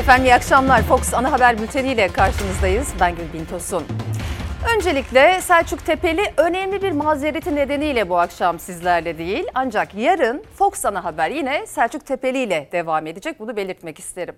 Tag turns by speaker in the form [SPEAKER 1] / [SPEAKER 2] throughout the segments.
[SPEAKER 1] Efendim iyi akşamlar. Fox Ana Haber Bülteni ile karşınızdayız. Ben Gülbin Tosun. Öncelikle Selçuk Tepeli önemli bir mazereti nedeniyle bu akşam sizlerle değil. Ancak yarın Fox Ana Haber yine Selçuk Tepeli ile devam edecek. Bunu belirtmek isterim.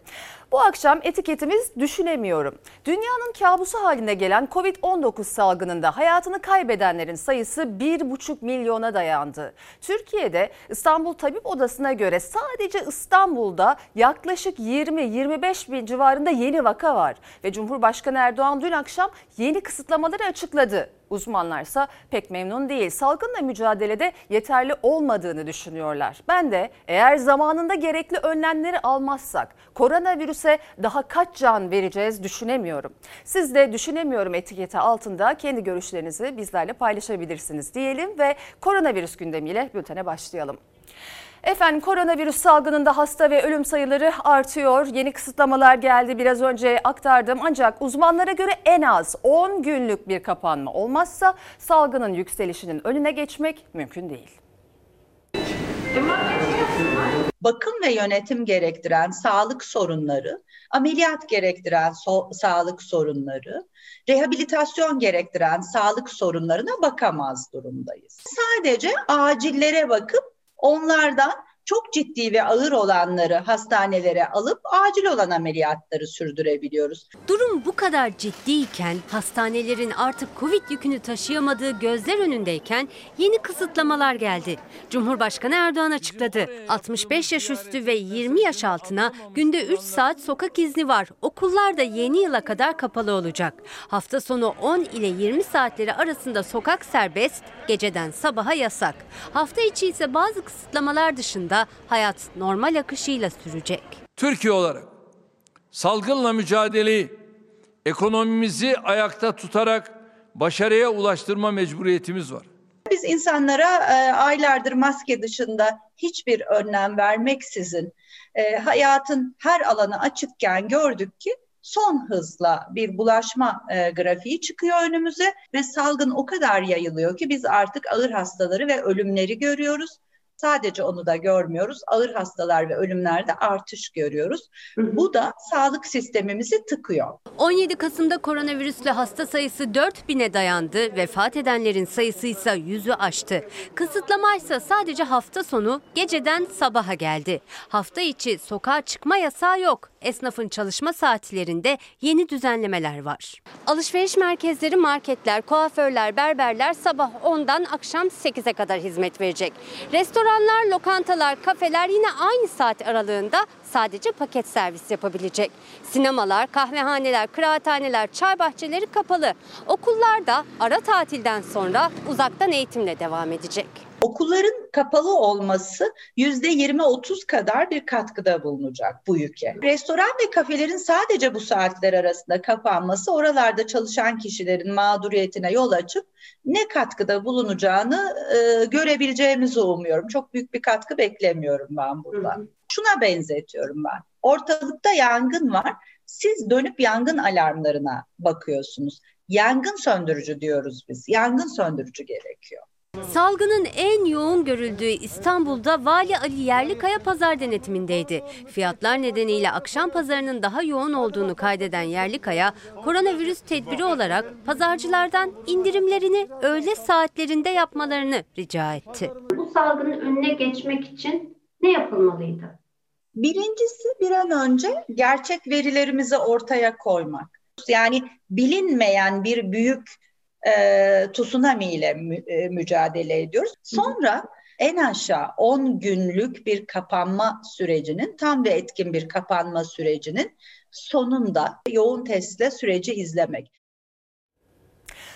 [SPEAKER 1] Bu akşam etiketimiz düşünemiyorum. Dünyanın kabusu haline gelen Covid-19 salgınında hayatını kaybedenlerin sayısı 1,5 milyona dayandı. Türkiye'de İstanbul Tabip Odası'na göre sadece İstanbul'da yaklaşık 20-25 bin civarında yeni vaka var. Ve Cumhurbaşkanı Erdoğan dün akşam yeni kısıtlamaları açıkladı. Uzmanlarsa pek memnun değil. Salgınla mücadelede yeterli olmadığını düşünüyorlar. Ben de eğer zamanında gerekli önlemleri almazsak koronavirüse daha kaç can vereceğiz düşünemiyorum. Siz de düşünemiyorum etiketi altında kendi görüşlerinizi bizlerle paylaşabilirsiniz diyelim ve koronavirüs gündemiyle bültene başlayalım. Efendim koronavirüs salgınında hasta ve ölüm sayıları artıyor. Yeni kısıtlamalar geldi biraz önce aktardım ancak uzmanlara göre en az 10 günlük bir kapanma olmazsa salgının yükselişinin önüne geçmek mümkün değil.
[SPEAKER 2] Bakım ve yönetim gerektiren sağlık sorunları, ameliyat gerektiren so- sağlık sorunları, rehabilitasyon gerektiren sağlık sorunlarına bakamaz durumdayız. Sadece acillere bakıp onlardan çok ciddi ve ağır olanları hastanelere alıp acil olan ameliyatları sürdürebiliyoruz.
[SPEAKER 3] Durum bu kadar ciddiyken, hastanelerin artık Covid yükünü taşıyamadığı gözler önündeyken yeni kısıtlamalar geldi. Cumhurbaşkanı Erdoğan açıkladı. 65 yaş üstü ve 20 yaş altına günde 3 saat sokak izni var. Okullar da yeni yıla kadar kapalı olacak. Hafta sonu 10 ile 20 saatleri arasında sokak serbest, geceden sabaha yasak. Hafta içi ise bazı kısıtlamalar dışında hayat normal akışıyla sürecek.
[SPEAKER 4] Türkiye olarak salgınla mücadeleyi ekonomimizi ayakta tutarak başarıya ulaştırma mecburiyetimiz var.
[SPEAKER 2] Biz insanlara e, aylardır maske dışında hiçbir önlem vermeksizin e, hayatın her alanı açıkken gördük ki son hızla bir bulaşma e, grafiği çıkıyor önümüze ve salgın o kadar yayılıyor ki biz artık ağır hastaları ve ölümleri görüyoruz. Sadece onu da görmüyoruz. Ağır hastalar ve ölümlerde artış görüyoruz. Bu da sağlık sistemimizi tıkıyor.
[SPEAKER 3] 17 Kasım'da koronavirüsle hasta sayısı 4000'e dayandı. Vefat edenlerin sayısı ise 100'ü aştı. Kısıtlama ise sadece hafta sonu geceden sabaha geldi. Hafta içi sokağa çıkma yasağı yok. Esnafın çalışma saatlerinde yeni düzenlemeler var. Alışveriş merkezleri, marketler, kuaförler, berberler sabah 10'dan akşam 8'e kadar hizmet verecek. Restoranlar, lokantalar, kafeler yine aynı saat aralığında sadece paket servis yapabilecek. Sinemalar, kahvehaneler, kıraathaneler, çay bahçeleri kapalı. Okullar da ara tatilden sonra uzaktan eğitimle devam edecek.
[SPEAKER 2] Okulların kapalı olması yüzde 20-30 kadar bir katkıda bulunacak bu yüke. Restoran ve kafelerin sadece bu saatler arasında kapanması oralarda çalışan kişilerin mağduriyetine yol açıp ne katkıda bulunacağını e, görebileceğimizi umuyorum. Çok büyük bir katkı beklemiyorum ben buradan. Hı hı. Şuna benzetiyorum ben. Ortalıkta yangın var. Siz dönüp yangın alarmlarına bakıyorsunuz. Yangın söndürücü diyoruz biz. Yangın söndürücü gerekiyor.
[SPEAKER 3] Salgının en yoğun görüldüğü İstanbul'da Vali Ali Yerlikaya pazar denetimindeydi. Fiyatlar nedeniyle akşam pazarının daha yoğun olduğunu kaydeden Yerlikaya, koronavirüs tedbiri olarak pazarcılardan indirimlerini öğle saatlerinde yapmalarını rica etti.
[SPEAKER 5] Bu salgının önüne geçmek için ne yapılmalıydı?
[SPEAKER 2] Birincisi bir an önce gerçek verilerimizi ortaya koymak. Yani bilinmeyen bir büyük e, tsunami ile mü, e, mücadele ediyoruz. Sonra en aşağı 10 günlük bir kapanma sürecinin tam ve etkin bir kapanma sürecinin sonunda yoğun testle süreci izlemek.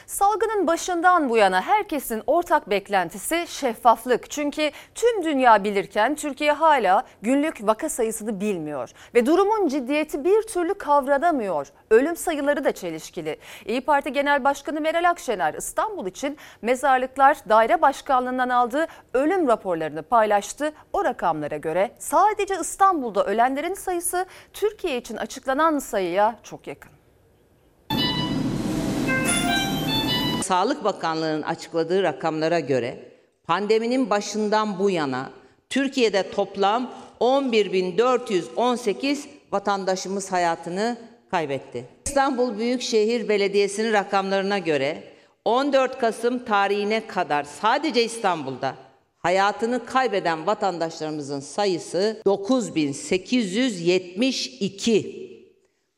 [SPEAKER 1] Salgının başından bu yana herkesin ortak beklentisi şeffaflık. Çünkü tüm dünya bilirken Türkiye hala günlük vaka sayısını bilmiyor ve durumun ciddiyeti bir türlü kavranamıyor. Ölüm sayıları da çelişkili. İyi Parti Genel Başkanı Meral Akşener İstanbul için mezarlıklar daire başkanlığından aldığı ölüm raporlarını paylaştı. O rakamlara göre sadece İstanbul'da ölenlerin sayısı Türkiye için açıklanan sayıya çok yakın.
[SPEAKER 6] Sağlık Bakanlığı'nın açıkladığı rakamlara göre pandeminin başından bu yana Türkiye'de toplam 11.418 vatandaşımız hayatını kaybetti. İstanbul Büyükşehir Belediyesi'nin rakamlarına göre 14 Kasım tarihine kadar sadece İstanbul'da hayatını kaybeden vatandaşlarımızın sayısı 9872.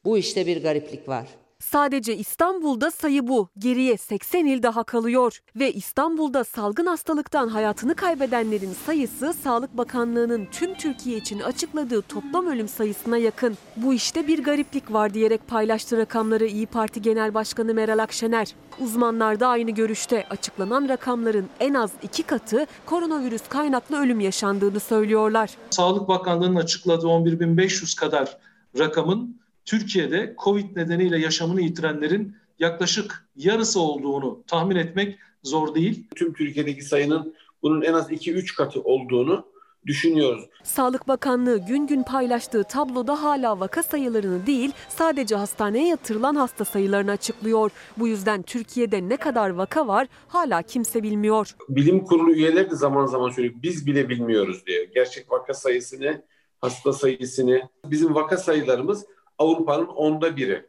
[SPEAKER 6] Bu işte bir gariplik var.
[SPEAKER 7] Sadece İstanbul'da sayı bu. Geriye 80 il daha kalıyor. Ve İstanbul'da salgın hastalıktan hayatını kaybedenlerin sayısı Sağlık Bakanlığı'nın tüm Türkiye için açıkladığı toplam ölüm sayısına yakın. Bu işte bir gariplik var diyerek paylaştı rakamları İyi Parti Genel Başkanı Meral Akşener. Uzmanlar da aynı görüşte. Açıklanan rakamların en az iki katı koronavirüs kaynaklı ölüm yaşandığını söylüyorlar.
[SPEAKER 8] Sağlık Bakanlığı'nın açıkladığı 11.500 kadar rakamın Türkiye'de Covid nedeniyle yaşamını yitirenlerin yaklaşık yarısı olduğunu tahmin etmek zor değil.
[SPEAKER 9] Tüm Türkiye'deki sayının bunun en az 2-3 katı olduğunu düşünüyoruz.
[SPEAKER 7] Sağlık Bakanlığı gün gün paylaştığı tabloda hala vaka sayılarını değil sadece hastaneye yatırılan hasta sayılarını açıklıyor. Bu yüzden Türkiye'de ne kadar vaka var hala kimse bilmiyor.
[SPEAKER 9] Bilim kurulu üyeleri de zaman zaman söylüyor biz bile bilmiyoruz diyor. Gerçek vaka sayısını, hasta sayısını. Bizim vaka sayılarımız Avrupa'nın onda biri.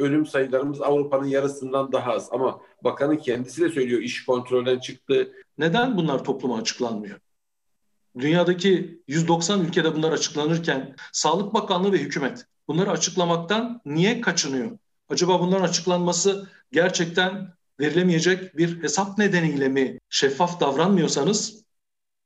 [SPEAKER 9] Ölüm sayılarımız Avrupa'nın yarısından daha az. Ama bakanın kendisi de söylüyor iş kontrolden çıktı.
[SPEAKER 8] Neden bunlar topluma açıklanmıyor? Dünyadaki 190 ülkede bunlar açıklanırken Sağlık Bakanlığı ve hükümet bunları açıklamaktan niye kaçınıyor? Acaba bunların açıklanması gerçekten verilemeyecek bir hesap nedeniyle mi? Şeffaf davranmıyorsanız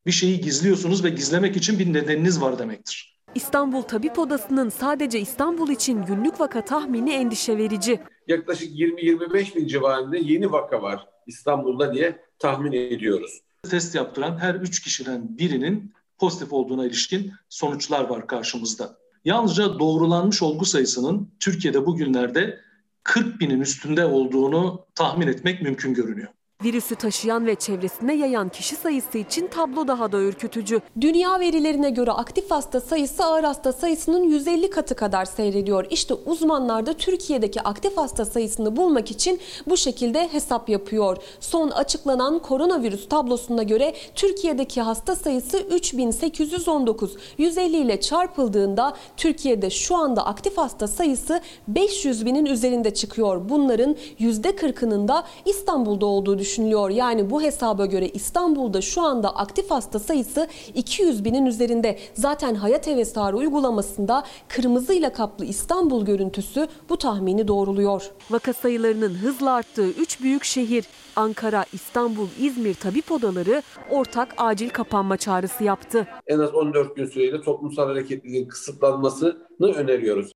[SPEAKER 8] bir şeyi gizliyorsunuz ve gizlemek için bir nedeniniz var demektir.
[SPEAKER 7] İstanbul Tabip Odası'nın sadece İstanbul için günlük vaka tahmini endişe verici.
[SPEAKER 9] Yaklaşık 20-25 bin civarında yeni vaka var İstanbul'da diye tahmin ediyoruz.
[SPEAKER 8] Test yaptıran her 3 kişiden birinin pozitif olduğuna ilişkin sonuçlar var karşımızda. Yalnızca doğrulanmış olgu sayısının Türkiye'de bugünlerde 40 binin üstünde olduğunu tahmin etmek mümkün görünüyor.
[SPEAKER 7] Virüsü taşıyan ve çevresine yayan kişi sayısı için tablo daha da ürkütücü. Dünya verilerine göre aktif hasta sayısı ağır hasta sayısının 150 katı kadar seyrediyor. İşte uzmanlar da Türkiye'deki aktif hasta sayısını bulmak için bu şekilde hesap yapıyor. Son açıklanan koronavirüs tablosuna göre Türkiye'deki hasta sayısı 3819. 150 ile çarpıldığında Türkiye'de şu anda aktif hasta sayısı 500 binin üzerinde çıkıyor. Bunların %40'ının da İstanbul'da olduğu düşünülüyor. Yani bu hesaba göre İstanbul'da şu anda aktif hasta sayısı 200 binin üzerinde. Zaten Hayat Hevesarı uygulamasında kırmızıyla kaplı İstanbul görüntüsü bu tahmini doğruluyor. Vaka sayılarının hızla arttığı 3 büyük şehir Ankara, İstanbul, İzmir tabip odaları ortak acil kapanma çağrısı yaptı.
[SPEAKER 9] En az 14 gün süreyle toplumsal hareketliliğin kısıtlanmasını öneriyoruz.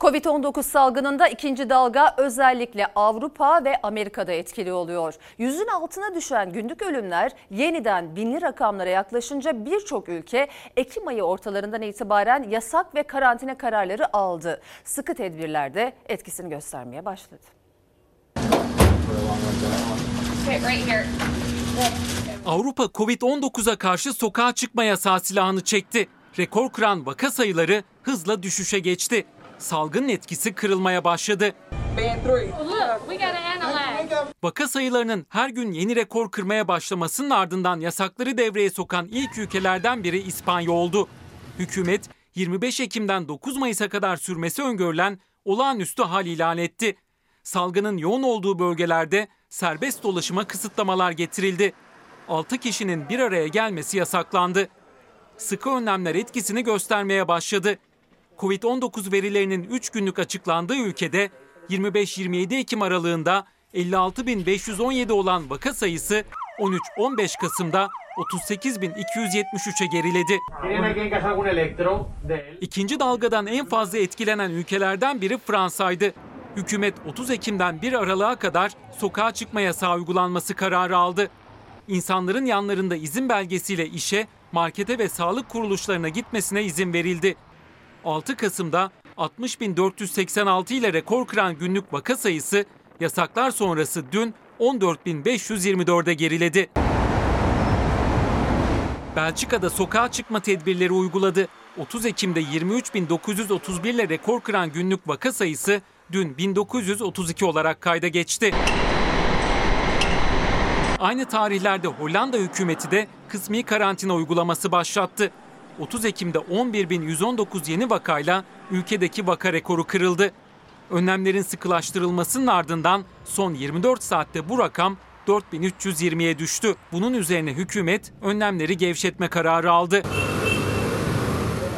[SPEAKER 1] Covid-19 salgınında ikinci dalga özellikle Avrupa ve Amerika'da etkili oluyor. Yüzün altına düşen günlük ölümler yeniden binli rakamlara yaklaşınca birçok ülke Ekim ayı ortalarından itibaren yasak ve karantina kararları aldı. Sıkı tedbirler de etkisini göstermeye başladı.
[SPEAKER 10] Avrupa Covid-19'a karşı sokağa çıkma yasağı silahını çekti. Rekor kıran vaka sayıları hızla düşüşe geçti. Salgının etkisi kırılmaya başladı. Vaka sayılarının her gün yeni rekor kırmaya başlamasının ardından yasakları devreye sokan ilk ülkelerden biri İspanya oldu. Hükümet 25 Ekim'den 9 Mayıs'a kadar sürmesi öngörülen olağanüstü hal ilan etti. Salgının yoğun olduğu bölgelerde serbest dolaşıma kısıtlamalar getirildi. 6 kişinin bir araya gelmesi yasaklandı. Sıkı önlemler etkisini göstermeye başladı. Covid-19 verilerinin 3 günlük açıklandığı ülkede 25-27 Ekim aralığında 56.517 olan vaka sayısı 13-15 Kasım'da 38.273'e geriledi. İkinci dalgadan en fazla etkilenen ülkelerden biri Fransa'ydı. Hükümet 30 Ekim'den 1 Aralık'a kadar sokağa çıkma yasağı uygulanması kararı aldı. İnsanların yanlarında izin belgesiyle işe, markete ve sağlık kuruluşlarına gitmesine izin verildi. 6 Kasım'da 60.486 ile rekor kıran günlük vaka sayısı yasaklar sonrası dün 14.524'e geriledi. Belçika'da sokağa çıkma tedbirleri uyguladı. 30 Ekim'de 23.931 ile rekor kıran günlük vaka sayısı dün 1932 olarak kayda geçti. Aynı tarihlerde Hollanda hükümeti de kısmi karantina uygulaması başlattı. 30 Ekim'de 11.119 yeni vakayla ülkedeki vaka rekoru kırıldı. Önlemlerin sıkılaştırılmasının ardından son 24 saatte bu rakam 4320'ye düştü. Bunun üzerine hükümet önlemleri gevşetme kararı aldı.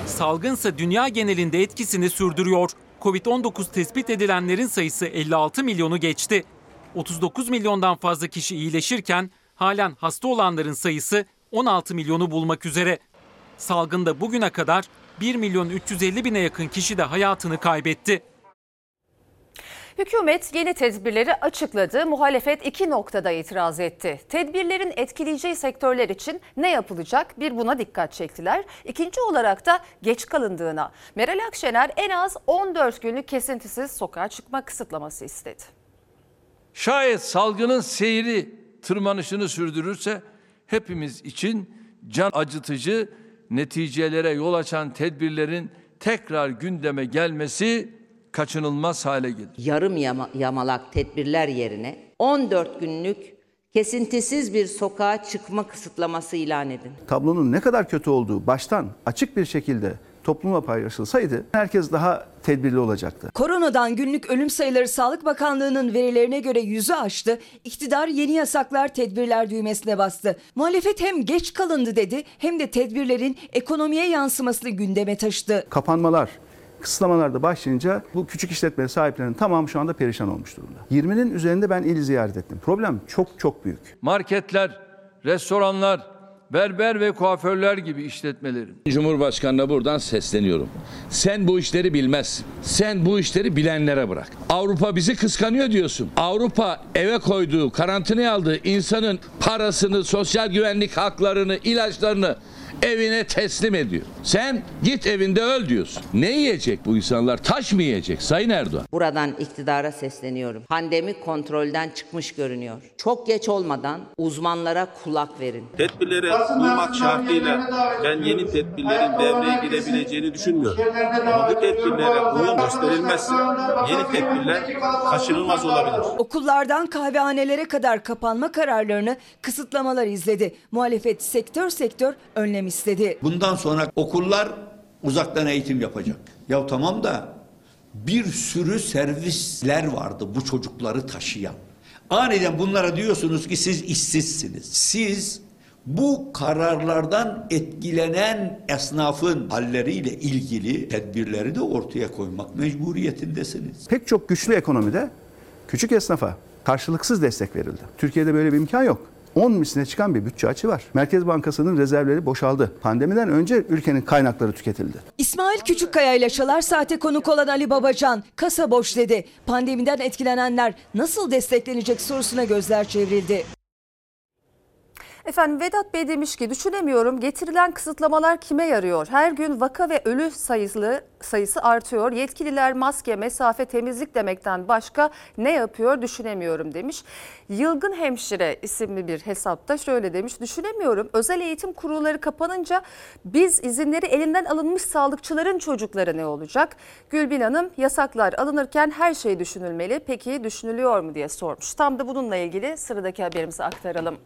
[SPEAKER 10] Salgınsa dünya genelinde etkisini sürdürüyor. Covid-19 tespit edilenlerin sayısı 56 milyonu geçti. 39 milyondan fazla kişi iyileşirken halen hasta olanların sayısı 16 milyonu bulmak üzere. Salgında bugüne kadar 1 milyon 350 bine yakın kişi de hayatını kaybetti.
[SPEAKER 1] Hükümet yeni tedbirleri açıkladı. Muhalefet iki noktada itiraz etti. Tedbirlerin etkileyeceği sektörler için ne yapılacak? Bir buna dikkat çektiler. İkinci olarak da geç kalındığına. Meral Akşener en az 14 günlük kesintisiz sokağa çıkma kısıtlaması istedi.
[SPEAKER 11] Şayet salgının seyri tırmanışını sürdürürse hepimiz için can acıtıcı neticelere yol açan tedbirlerin tekrar gündeme gelmesi kaçınılmaz hale gelir.
[SPEAKER 12] Yarım yama- yamalak tedbirler yerine 14 günlük kesintisiz bir sokağa çıkma kısıtlaması ilan edin.
[SPEAKER 13] tablonun ne kadar kötü olduğu baştan açık bir şekilde toplumla paylaşılsaydı herkes daha tedbirli olacaktı.
[SPEAKER 14] Koronadan günlük ölüm sayıları Sağlık Bakanlığı'nın verilerine göre yüzü aştı. İktidar yeni yasaklar tedbirler düğmesine bastı. Muhalefet hem geç kalındı dedi hem de tedbirlerin ekonomiye yansımasını gündeme taşıdı.
[SPEAKER 13] Kapanmalar, kısıtlamalar da başlayınca bu küçük işletme sahiplerinin tamamı şu anda perişan olmuş durumda. 20'nin üzerinde ben il ziyaret ettim. Problem çok çok büyük.
[SPEAKER 11] Marketler, restoranlar, berber ve kuaförler gibi işletmelerin
[SPEAKER 15] Cumhurbaşkanına buradan sesleniyorum. Sen bu işleri bilmezsin. Sen bu işleri bilenlere bırak. Avrupa bizi kıskanıyor diyorsun. Avrupa eve koyduğu, karantinaya aldığı insanın parasını, sosyal güvenlik haklarını, ilaçlarını evine teslim ediyor. Sen git evinde öl diyorsun. Ne yiyecek bu insanlar? Taş mı yiyecek Sayın Erdoğan?
[SPEAKER 12] Buradan iktidara sesleniyorum. Pandemi kontrolden çıkmış görünüyor. Çok geç olmadan uzmanlara kulak verin.
[SPEAKER 16] Tedbirlere uymak şartıyla ben yeni tedbirlerin devreye girebileceğini düşünmüyorum. Ama bu tedbirlere uyum gösterilmezse yeni tedbirler kaçınılmaz olabilir.
[SPEAKER 14] Okullardan kahvehanelere kadar kapanma kararlarını kısıtlamalar izledi. Muhalefet sektör sektör önlem istedi.
[SPEAKER 17] Bundan sonra okullar uzaktan eğitim yapacak. Ya tamam da bir sürü servisler vardı bu çocukları taşıyan. Aniden bunlara diyorsunuz ki siz işsizsiniz. Siz bu kararlardan etkilenen esnafın halleriyle ilgili tedbirleri de ortaya koymak mecburiyetindesiniz.
[SPEAKER 13] Pek çok güçlü ekonomide küçük esnafa karşılıksız destek verildi. Türkiye'de böyle bir imkan yok. 10 misline çıkan bir bütçe açığı var. Merkez Bankası'nın rezervleri boşaldı. Pandemiden önce ülkenin kaynakları tüketildi.
[SPEAKER 14] İsmail Küçükkaya ile Çalar Saat'e konuk olan Ali Babacan kasa boş dedi. Pandemiden etkilenenler nasıl desteklenecek sorusuna gözler çevrildi.
[SPEAKER 1] Efendim Vedat Bey demiş ki düşünemiyorum getirilen kısıtlamalar kime yarıyor? Her gün vaka ve ölü sayısı, sayısı artıyor. Yetkililer maske, mesafe, temizlik demekten başka ne yapıyor düşünemiyorum demiş. Yılgın Hemşire isimli bir hesapta şöyle demiş. Düşünemiyorum özel eğitim kurulları kapanınca biz izinleri elinden alınmış sağlıkçıların çocukları ne olacak? Gülbin Hanım yasaklar alınırken her şey düşünülmeli. Peki düşünülüyor mu diye sormuş. Tam da bununla ilgili sıradaki haberimizi aktaralım.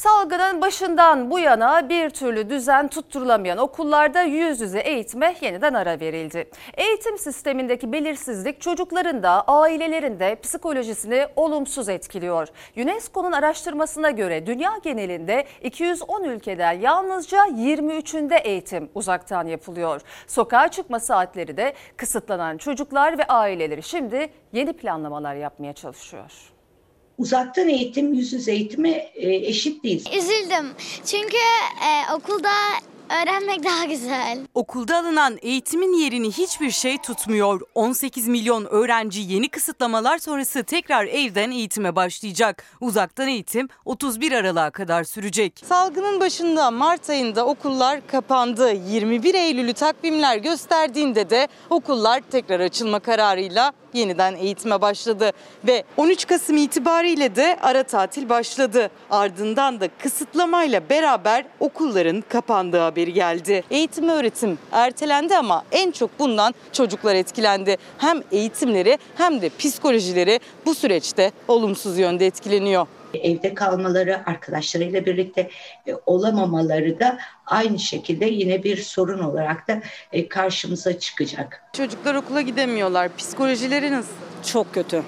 [SPEAKER 1] Salgının başından bu yana bir türlü düzen tutturulamayan okullarda yüz yüze eğitime yeniden ara verildi. Eğitim sistemindeki belirsizlik çocukların da ailelerin de psikolojisini olumsuz etkiliyor. UNESCO'nun araştırmasına göre dünya genelinde 210 ülkeden yalnızca 23'ünde eğitim uzaktan yapılıyor. Sokağa çıkma saatleri de kısıtlanan çocuklar ve aileleri şimdi yeni planlamalar yapmaya çalışıyor
[SPEAKER 2] uzaktan eğitim yüz yüze eğitime e, eşit değil.
[SPEAKER 18] Üzüldüm çünkü e, okulda öğrenmek daha güzel.
[SPEAKER 19] Okulda alınan eğitimin yerini hiçbir şey tutmuyor. 18 milyon öğrenci yeni kısıtlamalar sonrası tekrar evden eğitime başlayacak. Uzaktan eğitim 31 Aralık'a kadar sürecek. Salgının başında Mart ayında okullar kapandı. 21 Eylül'ü takvimler gösterdiğinde de okullar tekrar açılma kararıyla yeniden eğitime başladı ve 13 Kasım itibariyle de ara tatil başladı. Ardından da kısıtlamayla beraber okulların kapandığı haberi geldi. Eğitim öğretim ertelendi ama en çok bundan çocuklar etkilendi. Hem eğitimleri hem de psikolojileri bu süreçte olumsuz yönde etkileniyor.
[SPEAKER 2] Evde kalmaları, arkadaşlarıyla birlikte e, olamamaları da aynı şekilde yine bir sorun olarak da e, karşımıza çıkacak.
[SPEAKER 20] Çocuklar okula gidemiyorlar. Psikolojileri nasıl?
[SPEAKER 19] Çok kötü.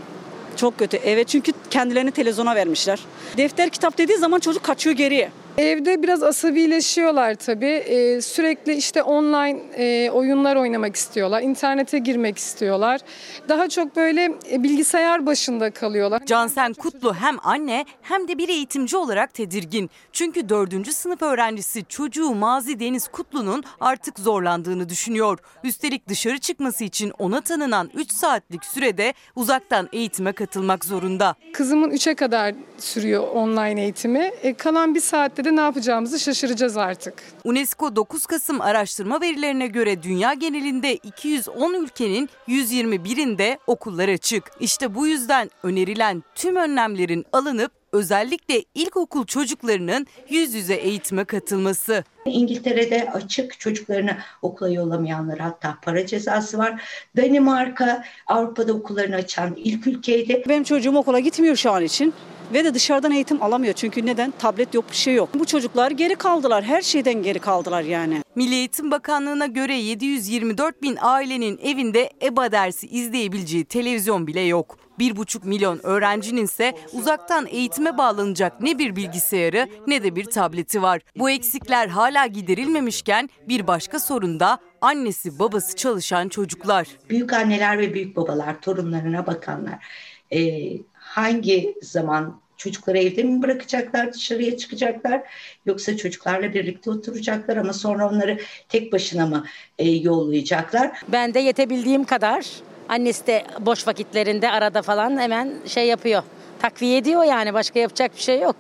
[SPEAKER 19] Çok kötü. Evet çünkü kendilerini televizyona vermişler. Defter kitap dediği zaman çocuk kaçıyor geriye.
[SPEAKER 21] Evde biraz asabileşiyorlar tabii. Ee, sürekli işte online e, oyunlar oynamak istiyorlar. İnternete girmek istiyorlar. Daha çok böyle e, bilgisayar başında kalıyorlar.
[SPEAKER 22] Cansen Kutlu hem anne hem de bir eğitimci olarak tedirgin. Çünkü 4. sınıf öğrencisi çocuğu Mazi Deniz Kutlu'nun artık zorlandığını düşünüyor. Üstelik dışarı çıkması için ona tanınan 3 saatlik sürede uzaktan eğitime katılmak zorunda.
[SPEAKER 21] Kızımın 3'e kadar sürüyor online eğitimi. E, kalan bir saatte de ne yapacağımızı şaşıracağız artık.
[SPEAKER 22] UNESCO 9 Kasım araştırma verilerine göre dünya genelinde 210 ülkenin 121'inde okullar açık. İşte bu yüzden önerilen tüm önlemlerin alınıp özellikle ilkokul çocuklarının yüz yüze eğitime katılması.
[SPEAKER 2] İngiltere'de açık çocuklarını okula yollamayanlar hatta para cezası var. Danimarka Avrupa'da okullarını açan ilk ülkeydi.
[SPEAKER 19] Benim çocuğum okula gitmiyor şu an için. Ve de dışarıdan eğitim alamıyor. Çünkü neden? Tablet yok bir şey yok. Bu çocuklar geri kaldılar. Her şeyden geri kaldılar yani.
[SPEAKER 22] Milli Eğitim Bakanlığı'na göre 724 bin ailenin evinde EBA dersi izleyebileceği televizyon bile yok. 1,5 milyon öğrencinin ise uzaktan eğitime bağlanacak ne bir bilgisayarı ne de bir tableti var. Bu eksikler hala giderilmemişken bir başka sorun da annesi babası çalışan çocuklar.
[SPEAKER 2] Büyük anneler ve büyük babalar torunlarına bakanlar e, hangi zaman çocukları evde mi bırakacaklar, dışarıya çıkacaklar yoksa çocuklarla birlikte oturacaklar ama sonra onları tek başına mı e, yollayacaklar?
[SPEAKER 23] Ben de yetebildiğim kadar annesi de boş vakitlerinde arada falan hemen şey yapıyor. Takviye ediyor yani başka yapacak bir şey yok.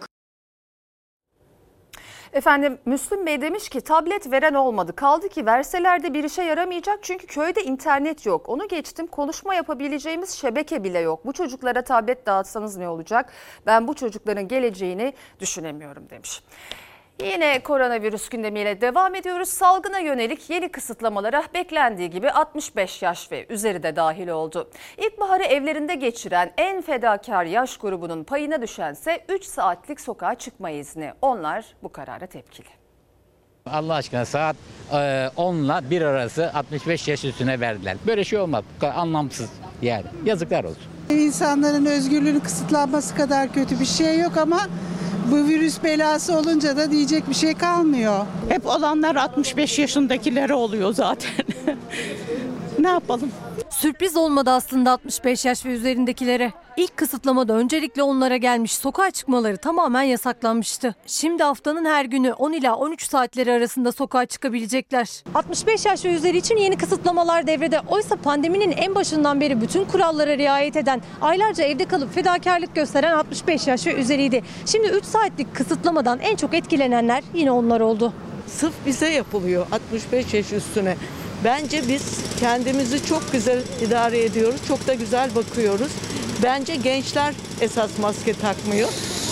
[SPEAKER 1] Efendim Müslüm Bey demiş ki tablet veren olmadı. Kaldı ki verseler de bir işe yaramayacak çünkü köyde internet yok. Onu geçtim konuşma yapabileceğimiz şebeke bile yok. Bu çocuklara tablet dağıtsanız ne olacak? Ben bu çocukların geleceğini düşünemiyorum demiş. Yine koronavirüs gündemiyle devam ediyoruz. Salgına yönelik yeni kısıtlamalara beklendiği gibi 65 yaş ve üzeri de dahil oldu. İlkbaharı evlerinde geçiren en fedakar yaş grubunun payına düşense 3 saatlik sokağa çıkma izni. Onlar bu karara tepkili.
[SPEAKER 18] Allah aşkına saat e, 10 ile 1 arası 65 yaş üstüne verdiler. Böyle şey olmaz. Anlamsız yani. Yazıklar olsun.
[SPEAKER 24] İnsanların özgürlüğünün kısıtlanması kadar kötü bir şey yok ama bu virüs belası olunca da diyecek bir şey kalmıyor.
[SPEAKER 25] Hep olanlar 65 yaşındakilere oluyor zaten. ne yapalım?
[SPEAKER 26] Sürpriz olmadı aslında 65 yaş ve üzerindekilere. İlk kısıtlamada öncelikle onlara gelmiş sokağa çıkmaları tamamen yasaklanmıştı. Şimdi haftanın her günü 10 ila 13 saatleri arasında sokağa çıkabilecekler. 65 yaş ve üzeri için yeni kısıtlamalar devrede. Oysa pandeminin en başından beri bütün kurallara riayet eden, aylarca evde kalıp fedakarlık gösteren 65 yaş ve üzeriydi. Şimdi 3 saatlik kısıtlamadan en çok etkilenenler yine onlar oldu.
[SPEAKER 25] Sırf bize yapılıyor 65 yaş üstüne. Bence biz kendimizi çok güzel idare ediyoruz. Çok da güzel bakıyoruz. Bence gençler esas maske takmıyor.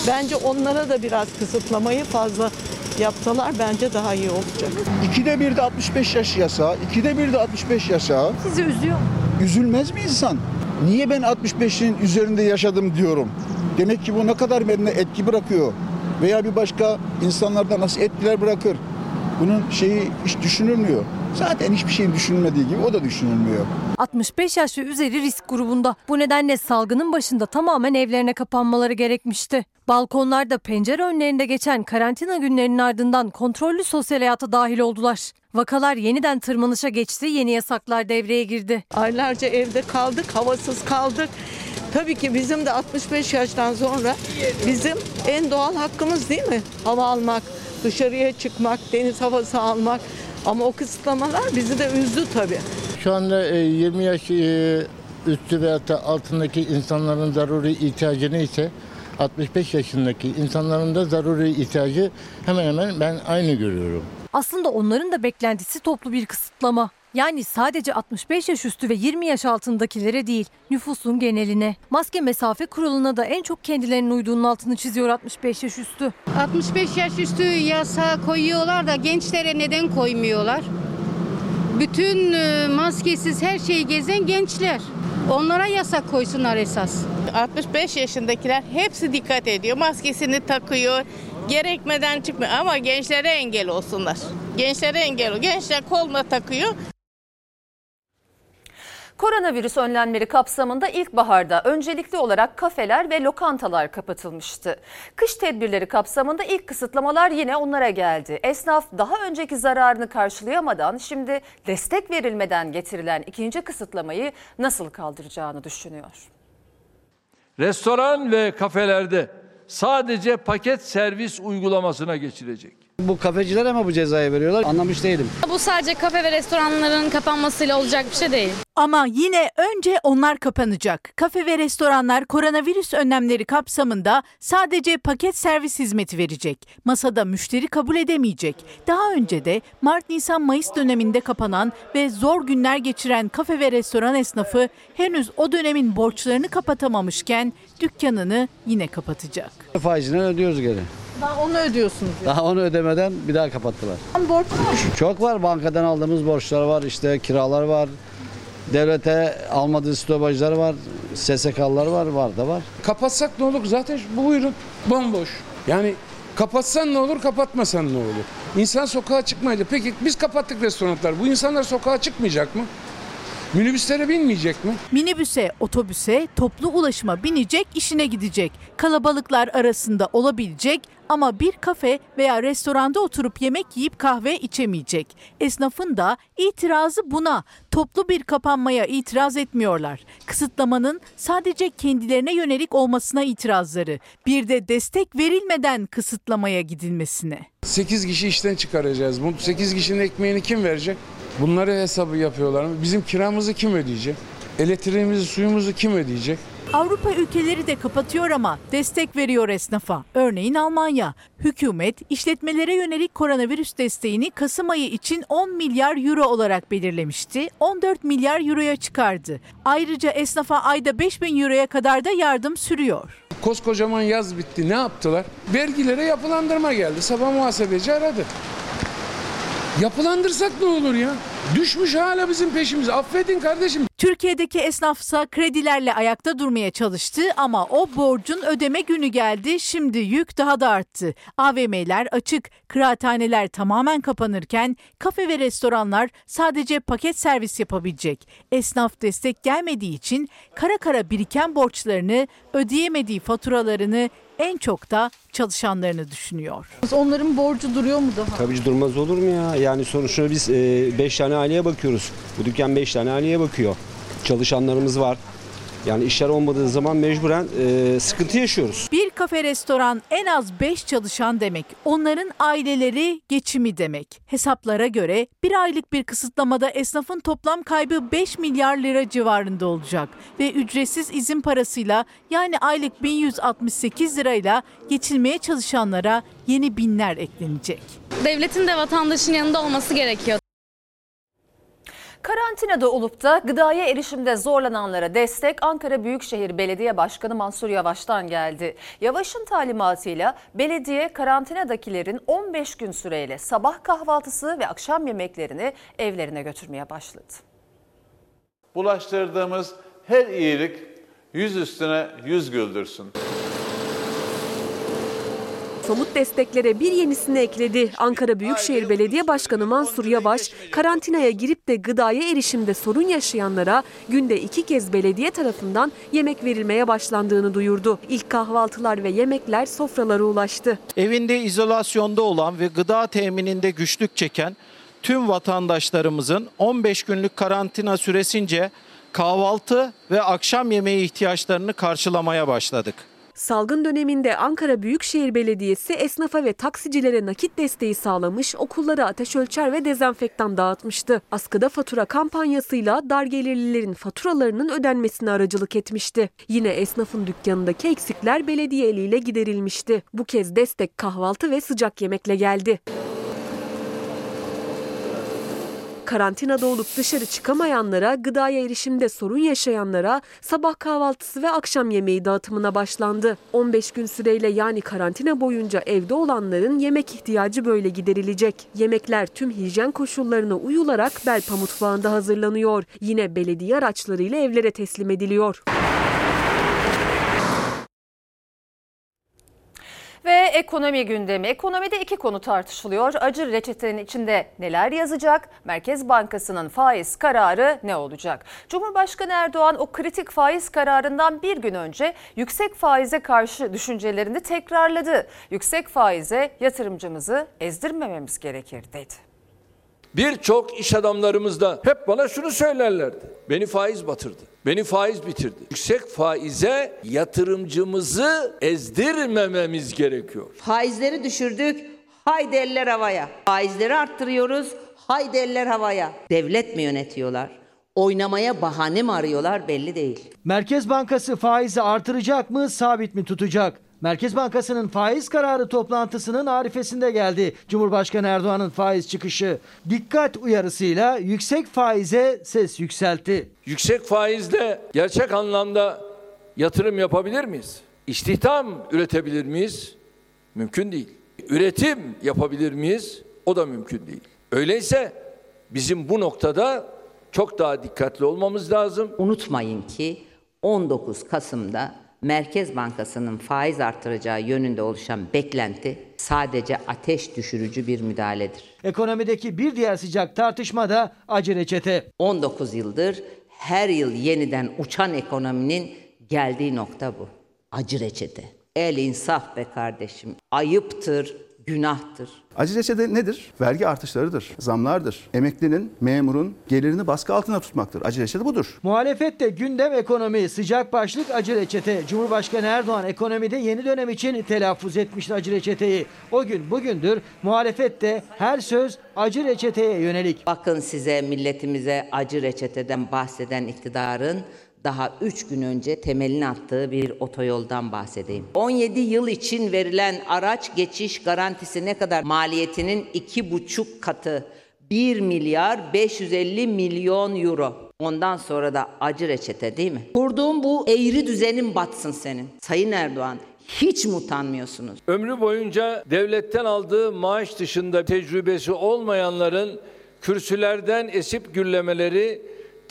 [SPEAKER 25] Bence onlara da biraz kısıtlamayı fazla yapsalar bence daha iyi olacak.
[SPEAKER 27] İkide bir de 65 yaş yasağı, ikide bir de 65 yasağı.
[SPEAKER 26] Sizi üzüyor mu?
[SPEAKER 27] Üzülmez mi insan? Niye ben 65'in üzerinde yaşadım diyorum. Demek ki bu ne kadar bende etki bırakıyor. Veya bir başka insanlarda nasıl etkiler bırakır. Bunun şeyi hiç düşünülmüyor. Zaten hiçbir şeyin düşünülmediği gibi o da düşünülmüyor.
[SPEAKER 26] 65 yaş ve üzeri risk grubunda. Bu nedenle salgının başında tamamen evlerine kapanmaları gerekmişti. Balkonlarda pencere önlerinde geçen karantina günlerinin ardından kontrollü sosyal hayata dahil oldular. Vakalar yeniden tırmanışa geçti, yeni yasaklar devreye girdi.
[SPEAKER 25] Aylarca evde kaldık, havasız kaldık. Tabii ki bizim de 65 yaştan sonra bizim en doğal hakkımız değil mi? Hava almak, dışarıya çıkmak, deniz havası almak. Ama o kısıtlamalar bizi de üzdü tabii.
[SPEAKER 28] Şu anda e, 20 yaş e, üstü veya da altındaki insanların zaruri ihtiyacı neyse 65 yaşındaki insanların da zaruri ihtiyacı hemen hemen ben aynı görüyorum.
[SPEAKER 26] Aslında onların da beklentisi toplu bir kısıtlama. Yani sadece 65 yaş üstü ve 20 yaş altındakilere değil, nüfusun geneline. Maske mesafe kuralına da en çok kendilerinin uyduğunun altını çiziyor 65 yaş üstü.
[SPEAKER 29] 65 yaş üstü yasa koyuyorlar da gençlere neden koymuyorlar? Bütün e, maskesiz her şeyi gezen gençler.
[SPEAKER 30] Onlara yasak koysunlar esas.
[SPEAKER 31] 65 yaşındakiler hepsi dikkat ediyor. Maskesini takıyor. Gerekmeden çıkmıyor ama gençlere engel olsunlar. Gençlere engel ol. Gençler koluna takıyor.
[SPEAKER 1] Koronavirüs önlemleri kapsamında ilkbaharda öncelikli olarak kafeler ve lokantalar kapatılmıştı. Kış tedbirleri kapsamında ilk kısıtlamalar yine onlara geldi. Esnaf daha önceki zararını karşılayamadan şimdi destek verilmeden getirilen ikinci kısıtlamayı nasıl kaldıracağını düşünüyor.
[SPEAKER 11] Restoran ve kafelerde sadece paket servis uygulamasına geçilecek.
[SPEAKER 32] Bu kafecilere mi bu cezayı veriyorlar? Anlamış değilim.
[SPEAKER 33] Bu sadece kafe ve restoranların kapanmasıyla olacak bir şey değil.
[SPEAKER 34] Ama yine önce onlar kapanacak. Kafe ve restoranlar koronavirüs önlemleri kapsamında sadece paket servis hizmeti verecek. Masada müşteri kabul edemeyecek. Daha önce de Mart, Nisan, Mayıs döneminde kapanan ve zor günler geçiren kafe ve restoran esnafı henüz o dönemin borçlarını kapatamamışken dükkanını yine kapatacak.
[SPEAKER 32] Faizini ödüyoruz geri.
[SPEAKER 26] Daha onu ödüyorsunuz.
[SPEAKER 32] Daha onu ödemeden bir daha kapattılar.
[SPEAKER 26] Borç
[SPEAKER 32] Çok var. Bankadan aldığımız borçlar var. işte kiralar var. Devlete almadığı stopajlar var. SSK'lar var. Var da var.
[SPEAKER 35] Kapatsak ne olur? Zaten bu buyurun bomboş. Yani kapatsan ne olur, kapatmasan ne olur? İnsan sokağa çıkmayacak. Peki biz kapattık restoranlar. Bu insanlar sokağa çıkmayacak mı? Minibüslere binmeyecek mi?
[SPEAKER 34] Minibüse, otobüse, toplu ulaşıma binecek, işine gidecek. Kalabalıklar arasında olabilecek ama bir kafe veya restoranda oturup yemek yiyip kahve içemeyecek. Esnafın da itirazı buna. Toplu bir kapanmaya itiraz etmiyorlar. Kısıtlamanın sadece kendilerine yönelik olmasına itirazları. Bir de destek verilmeden kısıtlamaya gidilmesine.
[SPEAKER 35] 8 kişi işten çıkaracağız. Bu 8 kişinin ekmeğini kim verecek? Bunları hesabı yapıyorlar mı? Bizim kiramızı kim ödeyecek? Elektriğimizi, suyumuzu kim ödeyecek?
[SPEAKER 34] Avrupa ülkeleri de kapatıyor ama destek veriyor esnafa. Örneğin Almanya. Hükümet işletmelere yönelik koronavirüs desteğini Kasım ayı için 10 milyar euro olarak belirlemişti. 14 milyar euroya çıkardı. Ayrıca esnafa ayda 5 bin euroya kadar da yardım sürüyor.
[SPEAKER 35] Koskocaman yaz bitti. Ne yaptılar? Vergilere yapılandırma geldi. Sabah muhasebeci aradı. Yapılandırsak ne olur ya? Düşmüş hala bizim peşimize. Affedin kardeşim.
[SPEAKER 34] Türkiye'deki esnafsa kredilerle ayakta durmaya çalıştı ama o borcun ödeme günü geldi. Şimdi yük daha da arttı. AVM'ler açık, kıraathaneler tamamen kapanırken kafe ve restoranlar sadece paket servis yapabilecek. Esnaf destek gelmediği için kara kara biriken borçlarını, ödeyemediği faturalarını en çok da çalışanlarını düşünüyor.
[SPEAKER 26] Onların borcu duruyor mu daha?
[SPEAKER 36] Tabii ki durmaz olur mu ya? Yani sonuçta biz 5 tane aileye bakıyoruz. Bu dükkan 5 tane aileye bakıyor. Çalışanlarımız var. Yani işler olmadığı zaman mecburen e, sıkıntı yaşıyoruz.
[SPEAKER 34] Bir kafe restoran en az 5 çalışan demek. Onların aileleri geçimi demek. Hesaplara göre bir aylık bir kısıtlamada esnafın toplam kaybı 5 milyar lira civarında olacak. Ve ücretsiz izin parasıyla yani aylık 1168 lirayla geçinmeye çalışanlara yeni binler eklenecek.
[SPEAKER 33] Devletin de vatandaşın yanında olması gerekiyor.
[SPEAKER 1] Karantinada olup da gıdaya erişimde zorlananlara destek Ankara Büyükşehir Belediye Başkanı Mansur Yavaş'tan geldi. Yavaş'ın talimatıyla belediye karantinadakilerin 15 gün süreyle sabah kahvaltısı ve akşam yemeklerini evlerine götürmeye başladı.
[SPEAKER 37] Bulaştırdığımız her iyilik yüz üstüne yüz güldürsün.
[SPEAKER 38] Somut desteklere bir yenisini ekledi. Ankara Büyükşehir Belediye Başkanı Mansur Yavaş, karantinaya girip de gıdaya erişimde sorun yaşayanlara günde iki kez belediye tarafından yemek verilmeye başlandığını duyurdu. İlk kahvaltılar ve yemekler sofralara ulaştı.
[SPEAKER 39] Evinde izolasyonda olan ve gıda temininde güçlük çeken tüm vatandaşlarımızın 15 günlük karantina süresince kahvaltı ve akşam yemeği ihtiyaçlarını karşılamaya başladık.
[SPEAKER 38] Salgın döneminde Ankara Büyükşehir Belediyesi esnafa ve taksicilere nakit desteği sağlamış, okullara ateş ölçer ve dezenfektan dağıtmıştı. Askıda fatura kampanyasıyla dar gelirlilerin faturalarının ödenmesine aracılık etmişti. Yine esnafın dükkanındaki eksikler belediye eliyle giderilmişti. Bu kez destek kahvaltı ve sıcak yemekle geldi. Karantinada olup dışarı çıkamayanlara, gıdaya erişimde sorun yaşayanlara sabah kahvaltısı ve akşam yemeği dağıtımına başlandı. 15 gün süreyle yani karantina boyunca evde olanların yemek ihtiyacı böyle giderilecek. Yemekler tüm hijyen koşullarına uyularak Belpa mutfağında hazırlanıyor. Yine belediye araçlarıyla evlere teslim ediliyor.
[SPEAKER 1] Ve ekonomi gündemi. Ekonomide iki konu tartışılıyor. Acı reçetenin içinde neler yazacak? Merkez Bankası'nın faiz kararı ne olacak? Cumhurbaşkanı Erdoğan o kritik faiz kararından bir gün önce yüksek faize karşı düşüncelerini tekrarladı. Yüksek faize yatırımcımızı ezdirmememiz gerekir dedi.
[SPEAKER 11] Birçok iş adamlarımız da hep bana şunu söylerlerdi. Beni faiz batırdı. Beni faiz bitirdi. Yüksek faize yatırımcımızı ezdirmememiz gerekiyor.
[SPEAKER 12] Faizleri düşürdük. Haydi eller havaya. Faizleri arttırıyoruz. Haydi eller havaya. Devlet mi yönetiyorlar? Oynamaya bahane mi arıyorlar belli değil.
[SPEAKER 40] Merkez Bankası faizi artıracak mı, sabit mi tutacak? Merkez Bankası'nın faiz kararı toplantısının arifesinde geldi. Cumhurbaşkanı Erdoğan'ın faiz çıkışı dikkat uyarısıyla yüksek faize ses yükseltti.
[SPEAKER 11] Yüksek faizle gerçek anlamda yatırım yapabilir miyiz? İstihdam üretebilir miyiz? Mümkün değil. Üretim yapabilir miyiz? O da mümkün değil. Öyleyse bizim bu noktada çok daha dikkatli olmamız lazım.
[SPEAKER 12] Unutmayın ki 19 Kasım'da Merkez Bankası'nın faiz artıracağı yönünde oluşan beklenti sadece ateş düşürücü bir müdahaledir.
[SPEAKER 40] Ekonomideki bir diğer sıcak tartışma da acı reçete.
[SPEAKER 12] 19 yıldır her yıl yeniden uçan ekonominin geldiği nokta bu. Acı reçete. El insaf be kardeşim. Ayıptır, günahtır.
[SPEAKER 13] Acı reçete nedir? Vergi artışlarıdır, zamlardır. Emeklinin, memurun gelirini baskı altında tutmaktır. Acı reçete budur.
[SPEAKER 40] Muhalefette gündem ekonomi, sıcak başlık acı reçete. Cumhurbaşkanı Erdoğan ekonomide yeni dönem için telaffuz etmişti acı reçeteyi. O gün bugündür muhalefette her söz acı reçeteye yönelik.
[SPEAKER 12] Bakın size milletimize acı reçeteden bahseden iktidarın daha 3 gün önce temelini attığı bir otoyoldan bahsedeyim. 17 yıl için verilen araç geçiş garantisi ne kadar? Maliyetinin 2,5 katı. 1 milyar 550 milyon euro. Ondan sonra da acı reçete değil mi? Kurduğun bu eğri düzenin batsın senin. Sayın Erdoğan hiç mi utanmıyorsunuz?
[SPEAKER 11] Ömrü boyunca devletten aldığı maaş dışında tecrübesi olmayanların kürsülerden esip gürlemeleri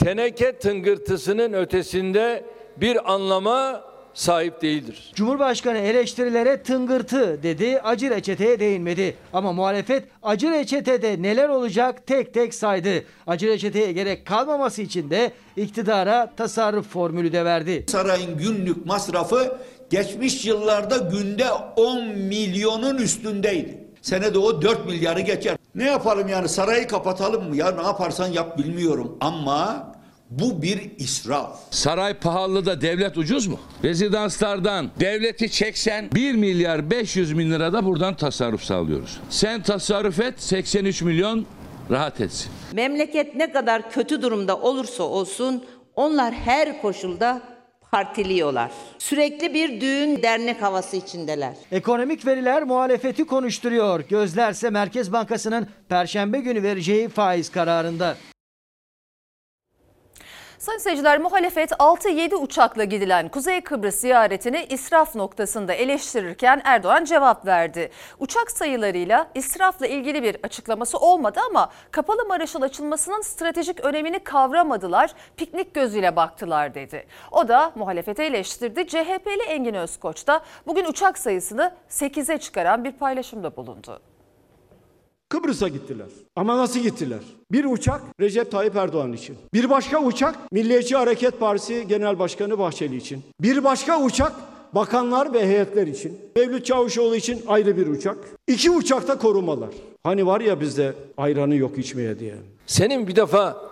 [SPEAKER 11] teneke tıngırtısının ötesinde bir anlama sahip değildir.
[SPEAKER 40] Cumhurbaşkanı eleştirilere tıngırtı dedi, acı reçeteye değinmedi. Ama muhalefet acı reçetede neler olacak tek tek saydı. Acı reçeteye gerek kalmaması için de iktidara tasarruf formülü de verdi.
[SPEAKER 17] Sarayın günlük masrafı geçmiş yıllarda günde 10 milyonun üstündeydi. Senede o 4 milyarı geçer. Ne yapalım yani sarayı kapatalım mı ya ne yaparsan yap bilmiyorum ama bu bir israf.
[SPEAKER 41] Saray pahalı da devlet ucuz mu? Rezidanslardan devleti çeksen 1 milyar 500 bin lirada buradan tasarruf sağlıyoruz. Sen tasarruf et 83 milyon rahat etsin.
[SPEAKER 12] Memleket ne kadar kötü durumda olursa olsun onlar her koşulda partiliyorlar. Sürekli bir düğün dernek havası içindeler.
[SPEAKER 40] Ekonomik veriler muhalefeti konuşturuyor. Gözlerse Merkez Bankası'nın perşembe günü vereceği faiz kararında.
[SPEAKER 1] Sayın seyirciler muhalefet 6-7 uçakla gidilen Kuzey Kıbrıs ziyaretini israf noktasında eleştirirken Erdoğan cevap verdi. Uçak sayılarıyla israfla ilgili bir açıklaması olmadı ama Kapalı Maraş'ın açılmasının stratejik önemini kavramadılar, piknik gözüyle baktılar dedi. O da muhalefete eleştirdi. CHP'li Engin Özkoç da bugün uçak sayısını 8'e çıkaran bir paylaşımda bulundu.
[SPEAKER 42] Kıbrıs'a gittiler. Ama nasıl gittiler? Bir uçak Recep Tayyip Erdoğan için. Bir başka uçak Milliyetçi Hareket Partisi Genel Başkanı Bahçeli için. Bir başka uçak bakanlar ve heyetler için. Mevlüt Çavuşoğlu için ayrı bir uçak. İki uçakta korumalar. Hani var ya bizde ayranı yok içmeye diye.
[SPEAKER 11] Senin bir defa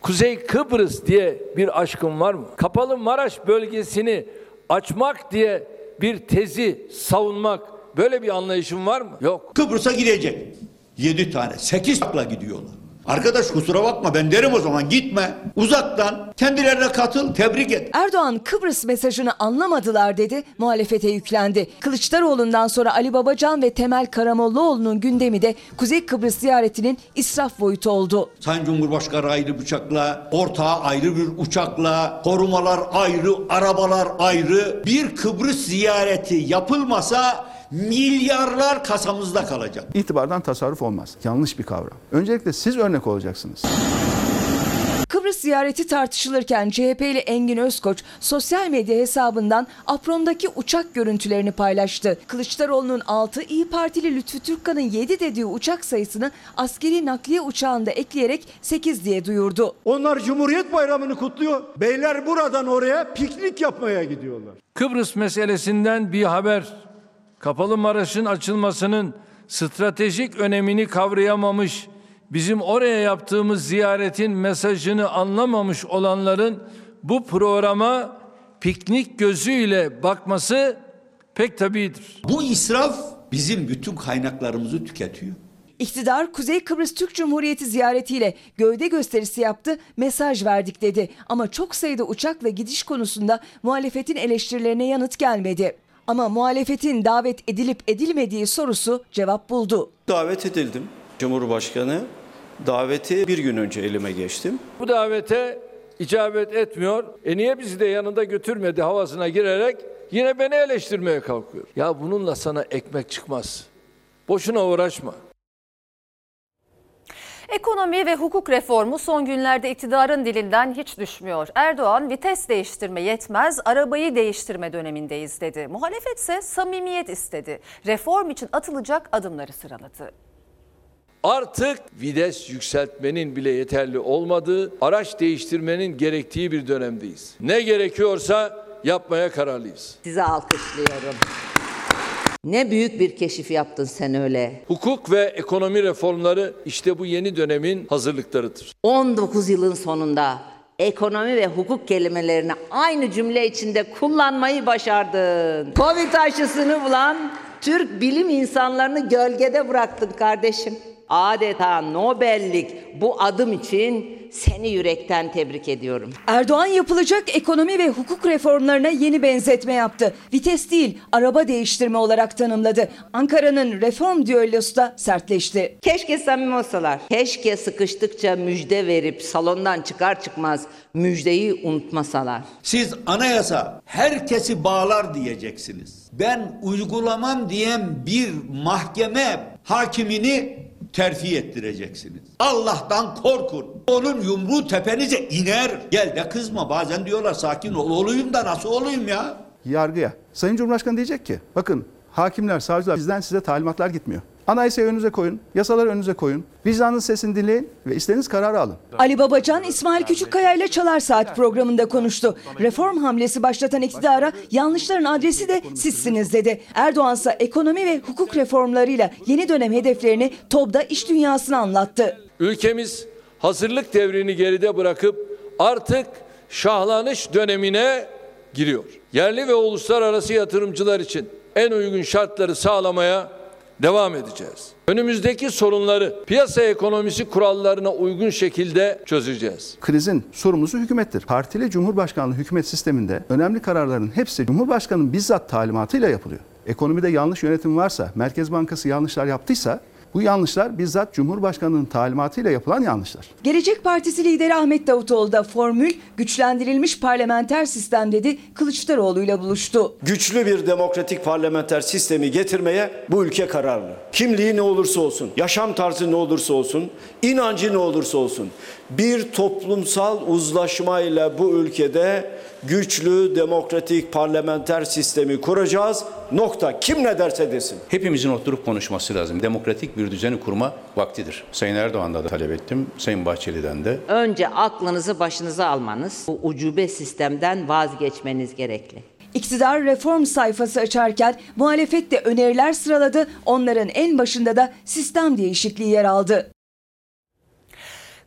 [SPEAKER 11] Kuzey Kıbrıs diye bir aşkın var mı? Kapalı Maraş bölgesini açmak diye bir tezi savunmak böyle bir anlayışın var mı? Yok.
[SPEAKER 17] Kıbrıs'a gidecek. 7 tane, 8 takla gidiyorlar. Arkadaş kusura bakma ben derim o zaman gitme. Uzaktan kendilerine katıl tebrik et.
[SPEAKER 14] Erdoğan Kıbrıs mesajını anlamadılar dedi, muhalefete yüklendi. Kılıçdaroğlu'ndan sonra Ali Babacan ve Temel Karamollaoğlu'nun gündemi de Kuzey Kıbrıs ziyaretinin israf boyutu oldu.
[SPEAKER 17] Sayın Cumhurbaşkanı ayrı bıçakla, ortağı ayrı bir uçakla, korumalar ayrı, arabalar ayrı. Bir Kıbrıs ziyareti yapılmasa milyarlar kasamızda kalacak.
[SPEAKER 13] İtibardan tasarruf olmaz. Yanlış bir kavram. Öncelikle siz örnek olacaksınız.
[SPEAKER 14] Kıbrıs ziyareti tartışılırken CHP'li Engin Özkoç sosyal medya hesabından aprondaki uçak görüntülerini paylaştı. Kılıçdaroğlu'nun 6, İyi Partili Lütfü Türkkan'ın 7 dediği uçak sayısını askeri nakliye uçağında ekleyerek 8 diye duyurdu.
[SPEAKER 42] Onlar Cumhuriyet Bayramı'nı kutluyor. Beyler buradan oraya piknik yapmaya gidiyorlar.
[SPEAKER 11] Kıbrıs meselesinden bir haber. Kapalı Maraş'ın açılmasının stratejik önemini kavrayamamış, bizim oraya yaptığımız ziyaretin mesajını anlamamış olanların bu programa piknik gözüyle bakması pek tabidir.
[SPEAKER 17] Bu israf bizim bütün kaynaklarımızı tüketiyor.
[SPEAKER 14] İktidar Kuzey Kıbrıs Türk Cumhuriyeti ziyaretiyle gövde gösterisi yaptı, mesaj verdik dedi. Ama çok sayıda uçakla gidiş konusunda muhalefetin eleştirilerine yanıt gelmedi. Ama muhalefetin davet edilip edilmediği sorusu cevap buldu.
[SPEAKER 43] Davet edildim. Cumhurbaşkanı daveti bir gün önce elime geçtim.
[SPEAKER 11] Bu davete icabet etmiyor. E niye bizi de yanında götürmedi havasına girerek yine beni eleştirmeye kalkıyor. Ya bununla sana ekmek çıkmaz. Boşuna uğraşma.
[SPEAKER 1] Ekonomi ve hukuk reformu son günlerde iktidarın dilinden hiç düşmüyor. Erdoğan vites değiştirme yetmez, arabayı değiştirme dönemindeyiz dedi. Muhalefet ise samimiyet istedi. Reform için atılacak adımları sıraladı.
[SPEAKER 11] Artık vites yükseltmenin bile yeterli olmadığı, araç değiştirmenin gerektiği bir dönemdeyiz. Ne gerekiyorsa yapmaya kararlıyız.
[SPEAKER 12] Size alkışlıyorum. Ne büyük bir keşif yaptın sen öyle.
[SPEAKER 11] Hukuk ve ekonomi reformları işte bu yeni dönemin hazırlıklarıdır.
[SPEAKER 12] 19 yılın sonunda ekonomi ve hukuk kelimelerini aynı cümle içinde kullanmayı başardın. Covid aşısını bulan Türk bilim insanlarını gölgede bıraktın kardeşim. Adeta Nobellik bu adım için seni yürekten tebrik ediyorum.
[SPEAKER 14] Erdoğan yapılacak ekonomi ve hukuk reformlarına yeni benzetme yaptı. Vites değil, araba değiştirme olarak tanımladı. Ankara'nın reform düellosu da sertleşti.
[SPEAKER 12] Keşke samimi olsalar. Keşke sıkıştıkça müjde verip salondan çıkar çıkmaz müjdeyi unutmasalar.
[SPEAKER 17] Siz anayasa herkesi bağlar diyeceksiniz. Ben uygulamam diyen bir mahkeme hakimini terfi ettireceksiniz. Allah'tan korkun. Onun yumruğu tepenize iner. Gel de kızma. Bazen diyorlar sakin ol. Olayım da nasıl olayım ya?
[SPEAKER 13] Yargıya. Sayın Cumhurbaşkanı diyecek ki bakın hakimler, savcılar bizden size talimatlar gitmiyor. Anayasayı önünüze koyun, yasaları önünüze koyun. Vicdanın sesini dinleyin ve istediğiniz kararı alın.
[SPEAKER 14] Ali Babacan, İsmail Küçükkaya ile Çalar Saat programında konuştu. Reform hamlesi başlatan iktidara yanlışların adresi de sizsiniz dedi. Erdoğan ise ekonomi ve hukuk reformlarıyla yeni dönem hedeflerini TOB'da iş dünyasına anlattı.
[SPEAKER 11] Ülkemiz hazırlık devrini geride bırakıp artık şahlanış dönemine giriyor. Yerli ve uluslararası yatırımcılar için en uygun şartları sağlamaya devam edeceğiz. Önümüzdeki sorunları piyasa ekonomisi kurallarına uygun şekilde çözeceğiz.
[SPEAKER 13] Krizin sorumlusu hükümettir. Partili Cumhurbaşkanlığı hükümet sisteminde önemli kararların hepsi Cumhurbaşkanı'nın bizzat talimatıyla yapılıyor. Ekonomide yanlış yönetim varsa, Merkez Bankası yanlışlar yaptıysa bu yanlışlar bizzat Cumhurbaşkanı'nın talimatıyla yapılan yanlışlar.
[SPEAKER 14] Gelecek Partisi lideri Ahmet Davutoğlu da formül güçlendirilmiş parlamenter sistem dedi Kılıçdaroğlu ile buluştu.
[SPEAKER 43] Güçlü bir demokratik parlamenter sistemi getirmeye bu ülke kararlı. Kimliği ne olursa olsun, yaşam tarzı ne olursa olsun, inancı ne olursa olsun bir toplumsal uzlaşmayla bu ülkede güçlü demokratik parlamenter sistemi kuracağız. Nokta. Kim ne derse desin.
[SPEAKER 44] Hepimizin oturup konuşması lazım. Demokratik bir düzeni kurma vaktidir. Sayın Erdoğan'da da talep ettim. Sayın Bahçeli'den de.
[SPEAKER 12] Önce aklınızı başınıza almanız, bu ucube sistemden vazgeçmeniz gerekli.
[SPEAKER 14] İktidar reform sayfası açarken muhalefet de öneriler sıraladı. Onların en başında da sistem değişikliği yer aldı.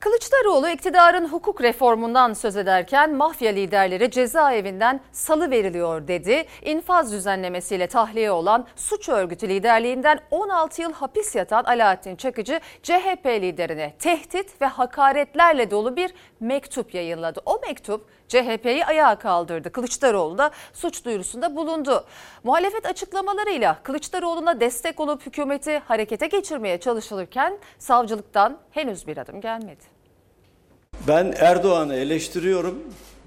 [SPEAKER 1] Kılıçdaroğlu iktidarın hukuk reformundan söz ederken mafya liderleri cezaevinden salı veriliyor dedi. İnfaz düzenlemesiyle tahliye olan suç örgütü liderliğinden 16 yıl hapis yatan Alaaddin Çakıcı CHP liderine tehdit ve hakaretlerle dolu bir mektup yayınladı. O mektup CHP'yi ayağa kaldırdı. Kılıçdaroğlu da suç duyurusunda bulundu. Muhalefet açıklamalarıyla Kılıçdaroğlu'na destek olup hükümeti harekete geçirmeye çalışılırken savcılıktan henüz bir adım gelmedi.
[SPEAKER 43] Ben Erdoğan'ı eleştiriyorum.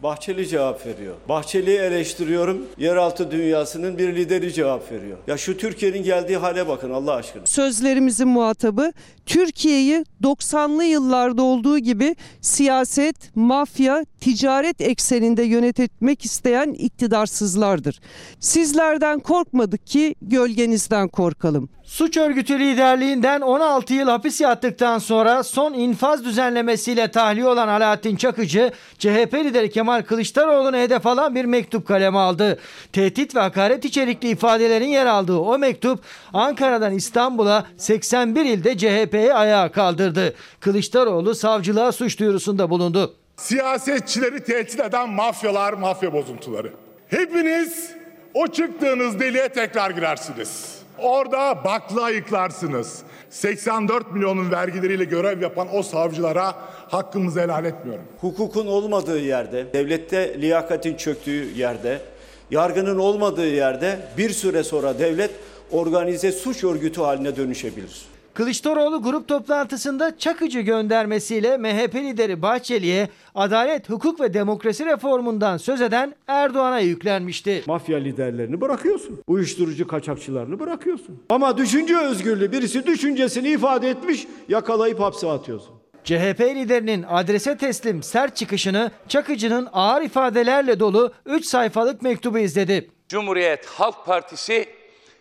[SPEAKER 43] Bahçeli cevap veriyor. Bahçeli'yi eleştiriyorum. Yeraltı dünyasının bir lideri cevap veriyor. Ya şu Türkiye'nin geldiği hale bakın Allah aşkına.
[SPEAKER 21] Sözlerimizin muhatabı Türkiye'yi 90'lı yıllarda olduğu gibi siyaset, mafya, ticaret ekseninde yönetmek isteyen iktidarsızlardır. Sizlerden korkmadık ki gölgenizden korkalım.
[SPEAKER 40] Suç örgütü liderliğinden 16 yıl hapis yattıktan sonra son infaz düzenlemesiyle tahliye olan Alaaddin Çakıcı, CHP lideri Kemal Kılıçdaroğlu'na hedef alan bir mektup kaleme aldı. Tehdit ve hakaret içerikli ifadelerin yer aldığı o mektup Ankara'dan İstanbul'a 81 ilde CHP'yi ayağa kaldırdı. Kılıçdaroğlu savcılığa suç duyurusunda bulundu.
[SPEAKER 16] Siyasetçileri tehdit eden mafyalar, mafya bozuntuları. Hepiniz o çıktığınız deliğe tekrar girersiniz. Orada bakla ayıklarsınız. 84 milyonun vergileriyle görev yapan o savcılara hakkımızı helal etmiyorum.
[SPEAKER 43] Hukukun olmadığı yerde, devlette liyakatin çöktüğü yerde, yargının olmadığı yerde bir süre sonra devlet organize suç örgütü haline dönüşebilir.
[SPEAKER 40] Kılıçdaroğlu grup toplantısında Çakıcı göndermesiyle MHP lideri Bahçeli'ye adalet, hukuk ve demokrasi reformundan söz eden Erdoğan'a yüklenmişti.
[SPEAKER 45] Mafya liderlerini bırakıyorsun. Uyuşturucu kaçakçılarını bırakıyorsun. Ama düşünce özgürlüğü birisi düşüncesini ifade etmiş yakalayıp hapse atıyorsun.
[SPEAKER 40] CHP liderinin adrese teslim sert çıkışını Çakıcı'nın ağır ifadelerle dolu 3 sayfalık mektubu izledi.
[SPEAKER 46] Cumhuriyet Halk Partisi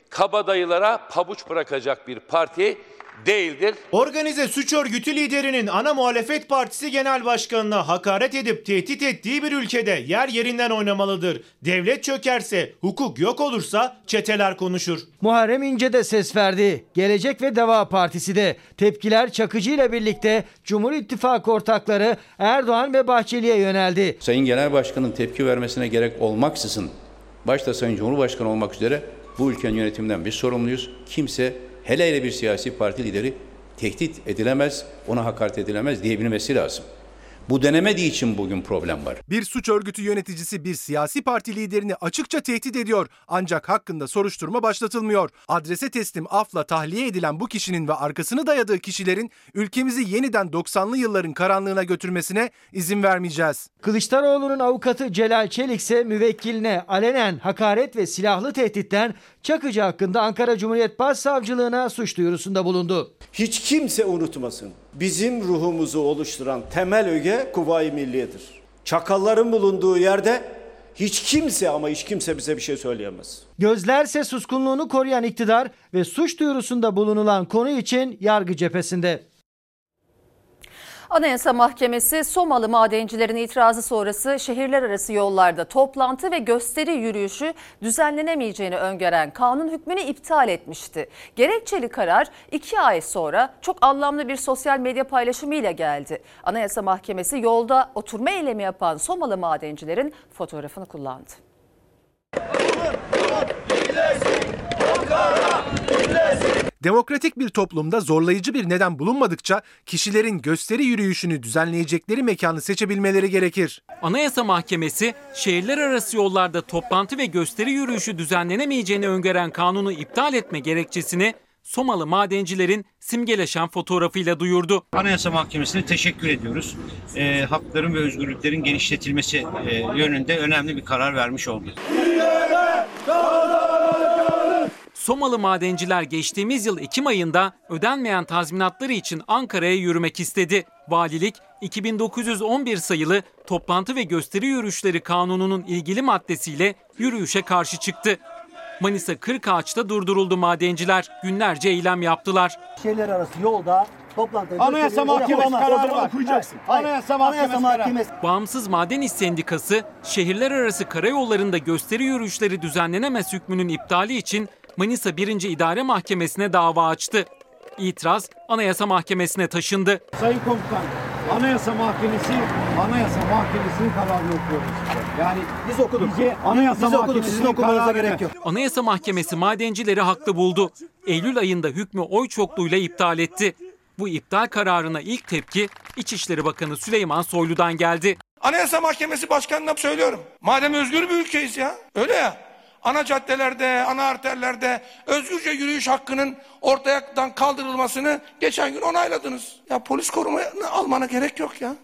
[SPEAKER 46] kabadayılara pabuç bırakacak bir parti değildir.
[SPEAKER 47] Organize suç örgütü liderinin ana muhalefet partisi genel başkanına hakaret edip tehdit ettiği bir ülkede yer yerinden oynamalıdır. Devlet çökerse, hukuk yok olursa çeteler konuşur.
[SPEAKER 40] Muharrem İnce de ses verdi. Gelecek ve Deva Partisi de. Tepkiler Çakıcı ile birlikte Cumhur İttifakı ortakları Erdoğan ve Bahçeli'ye yöneldi.
[SPEAKER 44] Sayın Genel Başkan'ın tepki vermesine gerek olmaksızın başta Sayın Cumhurbaşkanı olmak üzere bu ülkenin yönetiminden biz sorumluyuz. Kimse hele hele bir siyasi parti lideri tehdit edilemez, ona hakaret edilemez diyebilmesi lazım. Bu denemediği için bugün problem var.
[SPEAKER 48] Bir suç örgütü yöneticisi bir siyasi parti liderini açıkça tehdit ediyor ancak hakkında soruşturma başlatılmıyor. Adrese teslim afla tahliye edilen bu kişinin ve arkasını dayadığı kişilerin ülkemizi yeniden 90'lı yılların karanlığına götürmesine izin vermeyeceğiz.
[SPEAKER 40] Kılıçdaroğlu'nun avukatı Celal Çelik ise müvekkiline alenen hakaret ve silahlı tehditten Çakıcı hakkında Ankara Cumhuriyet Başsavcılığına suç duyurusunda bulundu.
[SPEAKER 43] Hiç kimse unutmasın. Bizim ruhumuzu oluşturan temel öge Kuvayi Milliye'dir. Çakalların bulunduğu yerde hiç kimse ama hiç kimse bize bir şey söyleyemez.
[SPEAKER 40] Gözlerse suskunluğunu koruyan iktidar ve suç duyurusunda bulunulan konu için yargı cephesinde.
[SPEAKER 1] Anayasa Mahkemesi Somalı madencilerin itirazı sonrası şehirler arası yollarda toplantı ve gösteri yürüyüşü düzenlenemeyeceğini öngören kanun hükmünü iptal etmişti. Gerekçeli karar iki ay sonra çok anlamlı bir sosyal medya paylaşımıyla geldi. Anayasa Mahkemesi yolda oturma eylemi yapan Somalı madencilerin fotoğrafını kullandı.
[SPEAKER 48] Demokratik bir toplumda zorlayıcı bir neden bulunmadıkça kişilerin gösteri yürüyüşünü düzenleyecekleri mekanı seçebilmeleri gerekir.
[SPEAKER 10] Anayasa Mahkemesi şehirler arası yollarda toplantı ve gösteri yürüyüşü düzenlenemeyeceğini öngören kanunu iptal etme gerekçesini Somalı madencilerin simgeleşen fotoğrafıyla duyurdu.
[SPEAKER 49] Anayasa Mahkemesi'ne teşekkür ediyoruz. E, hakların ve özgürlüklerin genişletilmesi e, yönünde önemli bir karar vermiş oldu.
[SPEAKER 10] Somalı madenciler geçtiğimiz yıl Ekim ayında ödenmeyen tazminatları için Ankara'ya yürümek istedi. Valilik 2911 sayılı toplantı ve gösteri yürüyüşleri kanununun ilgili maddesiyle yürüyüşe karşı çıktı. Manisa Kırkağaç'ta durduruldu madenciler. Günlerce eylem yaptılar.
[SPEAKER 50] Şehirler arası yolda toplantı
[SPEAKER 49] Anayasa Mahkemesi kararı var.
[SPEAKER 50] Okuyacaksın.
[SPEAKER 49] Anayasa Mahkemesi
[SPEAKER 50] Mahkemesi.
[SPEAKER 10] Bağımsız Maden İş Sendikası, şehirler arası karayollarında gösteri yürüyüşleri düzenlenemez hükmünün iptali için Manisa 1. İdare Mahkemesi'ne dava açtı. İtiraz Anayasa Mahkemesi'ne taşındı.
[SPEAKER 49] Sayın Komutan,
[SPEAKER 51] Anayasa Mahkemesi, Anayasa Mahkemesi'nin kararını okuyoruz. Yani biz okuduk. Anayasa
[SPEAKER 38] Biz okuduk,
[SPEAKER 51] Mahkemesi'nin
[SPEAKER 38] sizin okumanıza gerek yok.
[SPEAKER 10] Anayasa Mahkemesi madencileri haklı buldu. Eylül ayında hükmü oy çokluğuyla iptal etti. Bu iptal kararına ilk tepki İçişleri Bakanı Süleyman Soylu'dan geldi.
[SPEAKER 52] Anayasa Mahkemesi Başkanı'na söylüyorum. Madem özgür bir ülkeyiz ya. Öyle ya. Ana caddelerde, ana arterlerde özgürce yürüyüş hakkının ortadan kaldırılmasını geçen gün onayladınız. Ya polis korumayı almana gerek yok ya.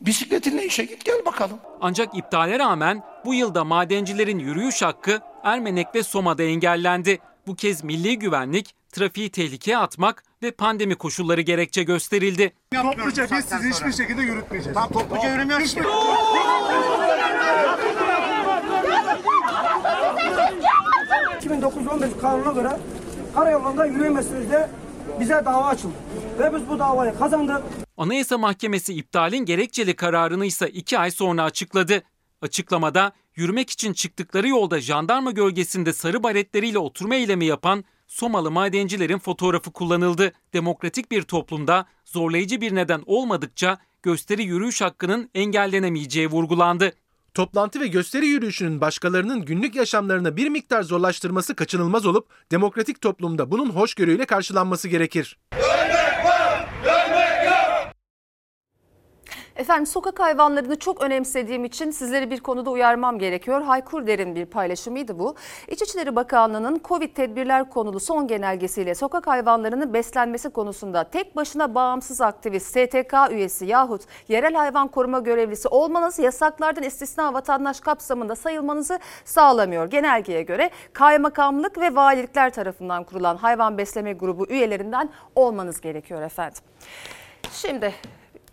[SPEAKER 52] Bisikletinle işe git gel bakalım.
[SPEAKER 10] Ancak iptale rağmen bu yılda madencilerin yürüyüş hakkı Ermenek ve Soma'da engellendi. Bu kez milli güvenlik, trafiği tehlikeye atmak ve pandemi koşulları gerekçe gösterildi.
[SPEAKER 51] Topluca biz sizi hiçbir şekilde yürütmeyeceğiz. Tam topluca yürümüyoruz ki.
[SPEAKER 53] 2009-15 kanununa göre karayolunda yürüyemezsiniz diye bize dava açıldı. Ve biz bu davayı kazandık.
[SPEAKER 10] Anayasa Mahkemesi iptalin gerekçeli kararını ise iki ay sonra açıkladı. Açıklamada yürümek için çıktıkları yolda jandarma gölgesinde sarı baretleriyle oturma eylemi yapan Somalı madencilerin fotoğrafı kullanıldı. Demokratik bir toplumda zorlayıcı bir neden olmadıkça gösteri yürüyüş hakkının engellenemeyeceği vurgulandı.
[SPEAKER 48] Toplantı ve gösteri yürüyüşünün başkalarının günlük yaşamlarına bir miktar zorlaştırması kaçınılmaz olup demokratik toplumda bunun hoşgörüyle karşılanması gerekir.
[SPEAKER 1] Efendim sokak hayvanlarını çok önemsediğim için sizleri bir konuda uyarmam gerekiyor. Haykur Der'in bir paylaşımıydı bu. İçişleri Bakanlığı'nın Covid tedbirler konulu son genelgesiyle sokak hayvanlarının beslenmesi konusunda tek başına bağımsız aktivist, STK üyesi yahut yerel hayvan koruma görevlisi olmanız yasaklardan istisna vatandaş kapsamında sayılmanızı sağlamıyor. Genelgeye göre kaymakamlık ve valilikler tarafından kurulan hayvan besleme grubu üyelerinden olmanız gerekiyor efendim. Şimdi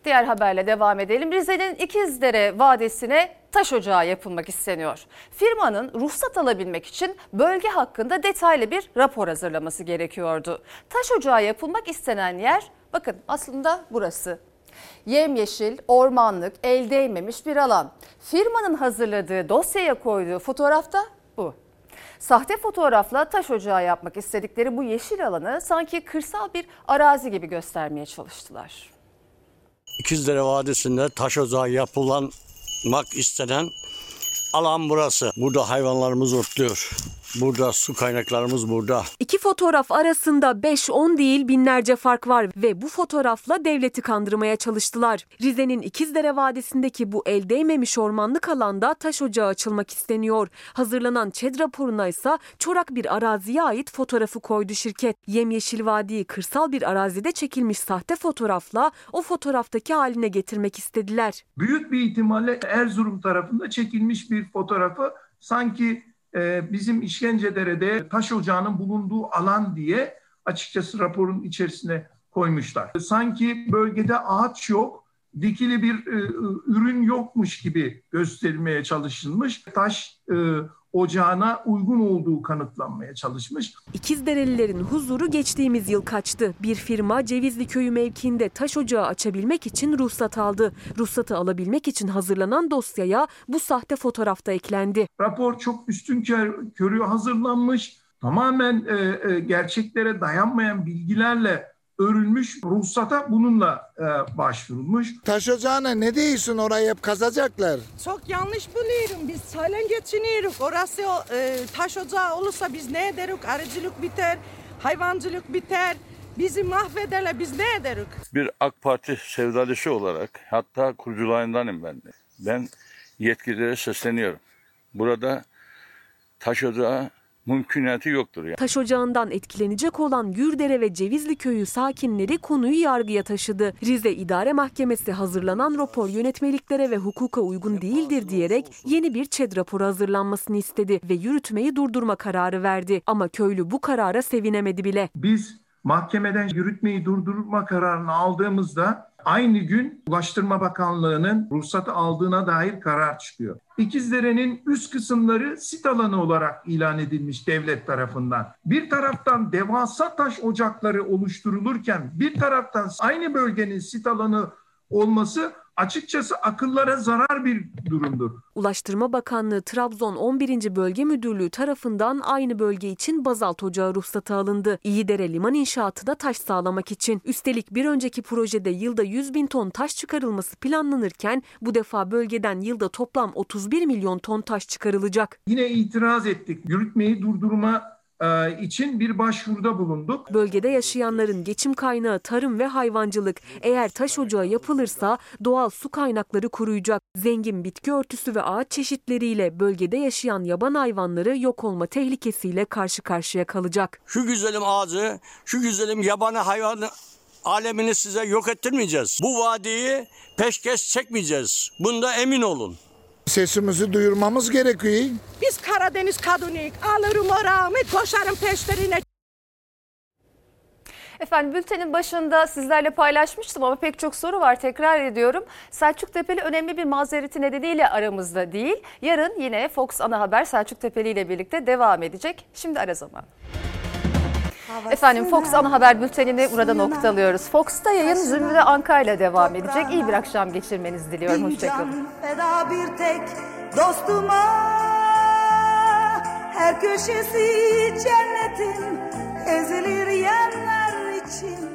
[SPEAKER 1] Diğer haberle devam edelim. Rize'nin İkizdere Vadisi'ne taş ocağı yapılmak isteniyor. Firmanın ruhsat alabilmek için bölge hakkında detaylı bir rapor hazırlaması gerekiyordu. Taş ocağı yapılmak istenen yer bakın aslında burası. Yemyeşil, ormanlık, el değmemiş bir alan. Firmanın hazırladığı dosyaya koyduğu fotoğrafta bu. Sahte fotoğrafla taş ocağı yapmak istedikleri bu yeşil alanı sanki kırsal bir arazi gibi göstermeye çalıştılar.
[SPEAKER 16] İkizdere Vadisi'nde taş ocağı yapılmak istenen alan burası. Burada hayvanlarımız otluyor. Burada su kaynaklarımız burada.
[SPEAKER 38] İki fotoğraf arasında 5-10 değil binlerce fark var ve bu fotoğrafla devleti kandırmaya çalıştılar. Rize'nin İkizdere Vadisi'ndeki bu el değmemiş ormanlık alanda taş ocağı açılmak isteniyor. Hazırlanan ÇED raporuna ise çorak bir araziye ait fotoğrafı koydu şirket. Yemyeşil Vadi'yi kırsal bir arazide çekilmiş sahte fotoğrafla o fotoğraftaki haline getirmek istediler.
[SPEAKER 54] Büyük bir ihtimalle Erzurum tarafında çekilmiş bir fotoğrafı sanki e, bizim İşkencedere'de taş ocağının bulunduğu alan diye açıkçası raporun içerisine koymuşlar. Sanki bölgede ağaç yok, dikili bir e, ürün yokmuş gibi gösterilmeye çalışılmış. Taş e, ocağına uygun olduğu kanıtlanmaya çalışmış.
[SPEAKER 38] İkizderelilerin huzuru geçtiğimiz yıl kaçtı. Bir firma Cevizli Köyü mevkiinde taş ocağı açabilmek için ruhsat aldı. Ruhsatı alabilmek için hazırlanan dosyaya bu sahte fotoğrafta eklendi.
[SPEAKER 54] Rapor çok üstün kör, körü hazırlanmış, tamamen e, e, gerçeklere dayanmayan bilgilerle örülmüş ruhsata bununla e, başvurulmuş.
[SPEAKER 55] Taş ocağına ne diyorsun orayı hep kazacaklar.
[SPEAKER 21] Çok yanlış biliyorum. Biz halen geçiniyoruz. Orası e, taş ocağı olursa biz ne ederiz? Arıcılık biter, hayvancılık biter. Bizi mahvederler. Biz ne ederiz?
[SPEAKER 49] Bir AK Parti sevdalısı olarak hatta kurucularındanım ben de. Ben yetkililere sesleniyorum. Burada taş ocağı mümkünatı yoktur. Yani.
[SPEAKER 38] Taş ocağından etkilenecek olan Gürdere ve Cevizli Köyü sakinleri konuyu yargıya taşıdı. Rize İdare Mahkemesi hazırlanan rapor yönetmeliklere ve hukuka uygun değildir diyerek yeni bir ÇED raporu hazırlanmasını istedi ve yürütmeyi durdurma kararı verdi. Ama köylü bu karara sevinemedi bile.
[SPEAKER 54] Biz mahkemeden yürütmeyi durdurma kararını aldığımızda aynı gün Ulaştırma Bakanlığı'nın ruhsatı aldığına dair karar çıkıyor. İkizdere'nin üst kısımları sit alanı olarak ilan edilmiş devlet tarafından. Bir taraftan devasa taş ocakları oluşturulurken bir taraftan aynı bölgenin sit alanı olması açıkçası akıllara zarar bir durumdur.
[SPEAKER 38] Ulaştırma Bakanlığı Trabzon 11. Bölge Müdürlüğü tarafından aynı bölge için bazalt ocağı ruhsatı alındı. İyidere liman inşaatına taş sağlamak için. Üstelik bir önceki projede yılda 100 bin ton taş çıkarılması planlanırken bu defa bölgeden yılda toplam 31 milyon ton taş çıkarılacak.
[SPEAKER 54] Yine itiraz ettik. Yürütmeyi durdurma için bir başvuruda bulunduk.
[SPEAKER 38] Bölgede yaşayanların geçim kaynağı tarım ve hayvancılık. Eğer taş ocağı yapılırsa doğal su kaynakları kuruyacak. Zengin bitki örtüsü ve ağaç çeşitleriyle bölgede yaşayan yaban hayvanları yok olma tehlikesiyle karşı karşıya kalacak.
[SPEAKER 56] Şu güzelim ağzı, şu güzelim yabani hayvan alemini size yok ettirmeyeceğiz. Bu vadiyi peşkeş çekmeyeceğiz. Bunda emin olun.
[SPEAKER 55] Sesimizi duyurmamız gerekiyor.
[SPEAKER 57] Biz Karadeniz kadınıyız. Alırım oramı, koşarım peşlerine.
[SPEAKER 1] Efendim bültenin başında sizlerle paylaşmıştım ama pek çok soru var tekrar ediyorum. Selçuk Tepeli önemli bir mazereti nedeniyle aramızda değil. Yarın yine Fox Ana Haber Selçuk Tepeli ile birlikte devam edecek. Şimdi ara zaman. Efendim Fox Ana Haber Bülteni'ni burada noktalıyoruz. Fox'ta yayın Zümrüt Anka ile devam edecek. İyi bir akşam geçirmenizi diliyorum. Hoşçakalın.
[SPEAKER 58] Feda bir tek dostuma her köşesi cennetin ezilir yerler için.